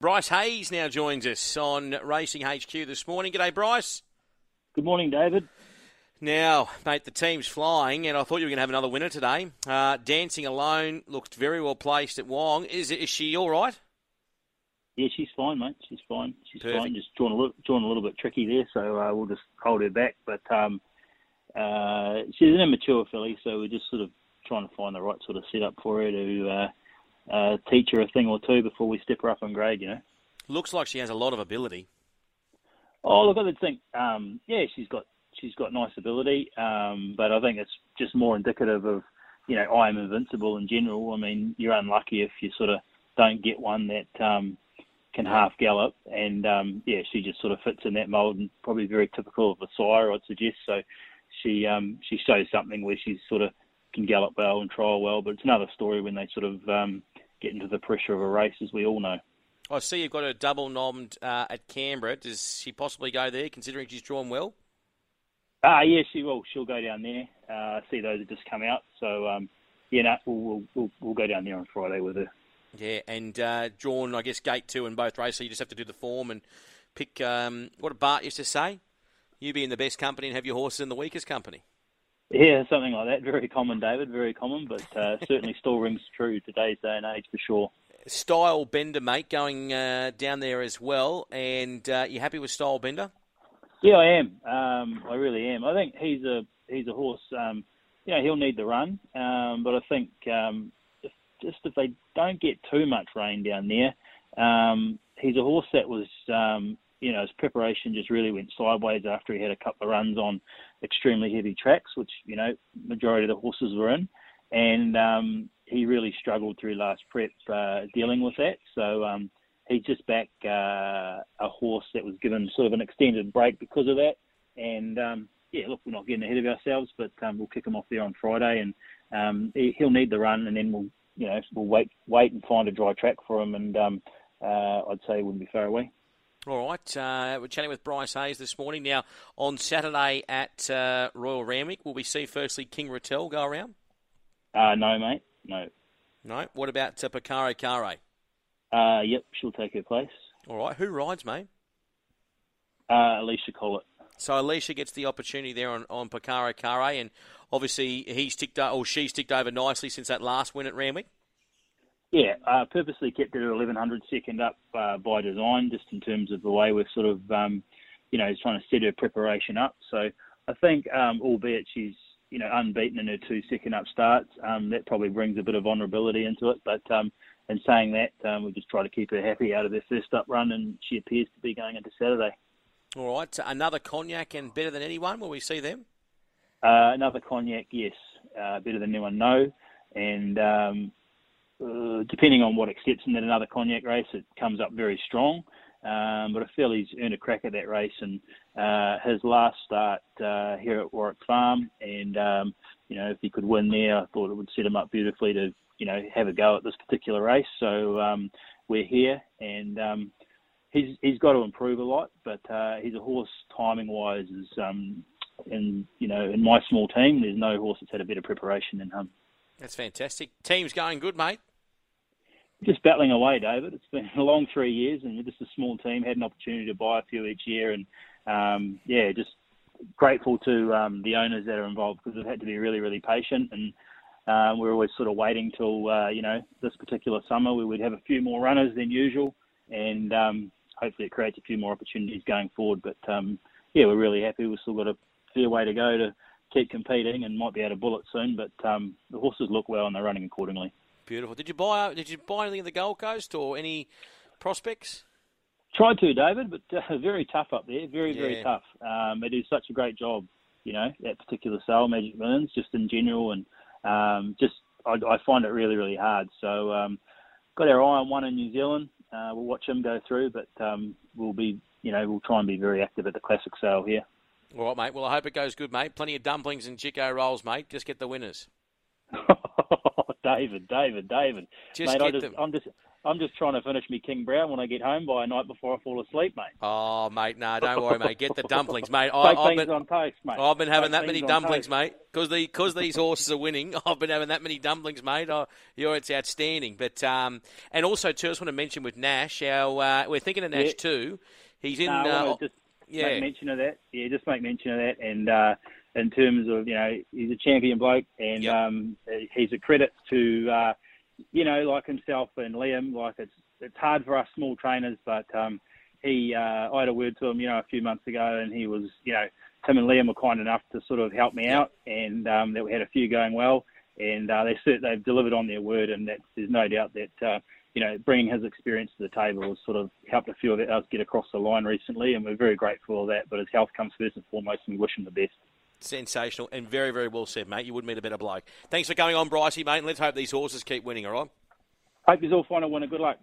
Bryce Heys now joins us on Racing HQ this morning. G'day, Bryce. Good morning, David. Now, mate, the team's flying, and I thought you were going to have another winner today. Uh, Dancing Alone looked very well placed at Wyong. Is is she all right? Yeah, she's fine, mate. She's fine. She's Perfect. fine. Just drawn a little, drawn a little bit tricky there, so uh, we'll just hold her back. But um, uh, she's an immature filly, so we're just sort of trying to find the right sort of setup for her to uh, teach her a thing or two before we step her up on grade. You know. Looks like she has a lot of ability. Oh, look, I would think, um, yeah, she's got she's got nice ability, um, but I think it's just more indicative of, you know, I am invincible in general. I mean, you're unlucky if you sort of don't get one that um, can half gallop, and um, yeah, she just sort of fits in that mould and probably very typical of a sire, I'd suggest. So she um, she shows something where she sort of can gallop well and trial well, but it's another story when they sort of um, get into the pressure of a race, as we all know. I see you've got her double nommed uh, at Canberra. Does she possibly go there, considering she's drawn well? Ah, yeah, she will. She'll go down there. Uh, I see those have just come out, so um, yeah, no, we'll, we'll we'll we'll go down there on Friday with her. Yeah, and uh, drawn, I guess, gate two in both races. So you just have to do the form and pick. Um, what did Bart used to say? You be in the best company and have your horses in the weakest company. Yeah, something like that. Very common, David. Very common, but uh, certainly still rings true today's day and age for sure. Style Bender, mate, going uh, down there as well. And uh, you happy with Style Bender? Yeah, I am. Um, I really am. I think he's a he's a horse. Um, you know, he'll need the run, um, but I think um, if, just if they don't get too much rain down there, um, he's a horse that was, um, you know, his preparation just really went sideways after he had a couple of runs on extremely heavy tracks, which you know majority of the horses were in, and um, he really struggled through last prep uh, dealing with that. So um, he's just back uh, a horse that was given sort of an extended break because of that. And um, yeah, look, we're not getting ahead of ourselves, but um, we'll kick him off there on Friday, and um, he, he'll need the run, and then we'll you know we'll wait wait and find a dry track for him, and um, uh, I'd say he wouldn't be far away. All right, uh, we're chatting with Bryce Heys this morning. Now, on Saturday at uh, Royal Randwick, will we see firstly King Rattel go around? Uh, no, mate, no. No. What about uh, Picaro Care? Uh, yep, she'll take her place. All right, who rides, mate? Uh, Alysha Collett. So Alysha gets the opportunity there on, on Picaro Care, and obviously he's ticked or she's ticked over nicely since that last win at Randwick. Yeah, uh, purposely kept it at 1100 second up uh, by design, just in terms of the way we're sort of, um, you know, trying to set her preparation up. So I think, um, albeit she's, you know, unbeaten in her two second up starts, um, that probably brings a bit of vulnerability into it. But um, in saying that, um, we just try to keep her happy out of her first up run, and she appears to be going into Saturday. All right, another cognac and better than anyone. Will we see them? Uh, another cognac, yes, uh, better than anyone, no. And um, uh, depending on what accepts in that another cognac race, it comes up very strong. Um, but I feel he's earned a crack at that race, and uh, his last start uh, here at Warwick Farm, and um, you know if he could win there, I thought it would set him up beautifully to you know have a go at this particular race. So um, we're here, and um, he's he's got to improve a lot, but uh, he's a horse timing wise is um, in you know in my small team, there's no horse that's had a better preparation than him. That's fantastic. Team's going good, mate. Just battling away, David. It's been a long three years, and just a small team. Had an opportunity to buy a few each year, and um, yeah, just grateful to um, the owners that are involved because they've had to be really, really patient. And um, we're always sort of waiting till uh, you know this particular summer we would have a few more runners than usual, and um, hopefully it creates a few more opportunities going forward. But um, yeah, we're really happy. We've still got a fair way to go to keep competing, and might be able to bullet soon. But um, the horses look well, and they're running accordingly. Beautiful. Did you buy? Did you buy anything at the Gold Coast or any prospects? Tried to, David, but uh, very tough up there. Very, Yeah. very tough. Um, they do such a great job, you know, that particular sale, Magic Millions, just in general, and um, just I, I find it really, really hard. So um, got our eye on one in New Zealand. Uh, we'll watch him go through, but um, we'll be, you know, we'll try and be very active at the classic sale here. All right, mate. Well, I hope it goes good, mate. Plenty of dumplings and Chiko rolls, mate. Just get the winners. David, David, David. Just mate, get I just, them. I'm just, I'm just trying to finish me King Brown when I get home by a night before I fall asleep, mate. Oh, mate, no, don't worry, mate. Get the dumplings, mate. I, I've been, on toast, mate. I've been having that many dumplings, toast. mate. Because the, cause these horses are winning, I've been having that many dumplings, mate. Oh, you know, it's outstanding. But um, and also too, I just want to mention with Nash, our uh, we're thinking of Nash Yeah. too. He's in. No, uh, just yeah. make mention of that. Yeah, just make mention of that. And uh, in terms of, you know, he's a champion bloke, and Yep. um, he's a credit to, uh, you know, like himself and Liam. Like it's it's hard for us small trainers, but um, he, uh, I had a word to him, you know, a few months ago, and he was, you know, him and Liam were kind enough to sort of help me Yep. out, and um, that we had a few going well, and uh, they they've delivered on their word, and that there's no doubt that. Uh, you know, bringing his experience to the table has sort of helped a few of us get across the line recently, and we're very grateful for that. But his health comes first and foremost, and we wish him the best. Sensational and very, very well said, mate. You wouldn't meet a better bloke. Thanks for coming on, Brycey, mate. And let's hope these horses keep winning, all right? Hope you all find a winner. Good luck.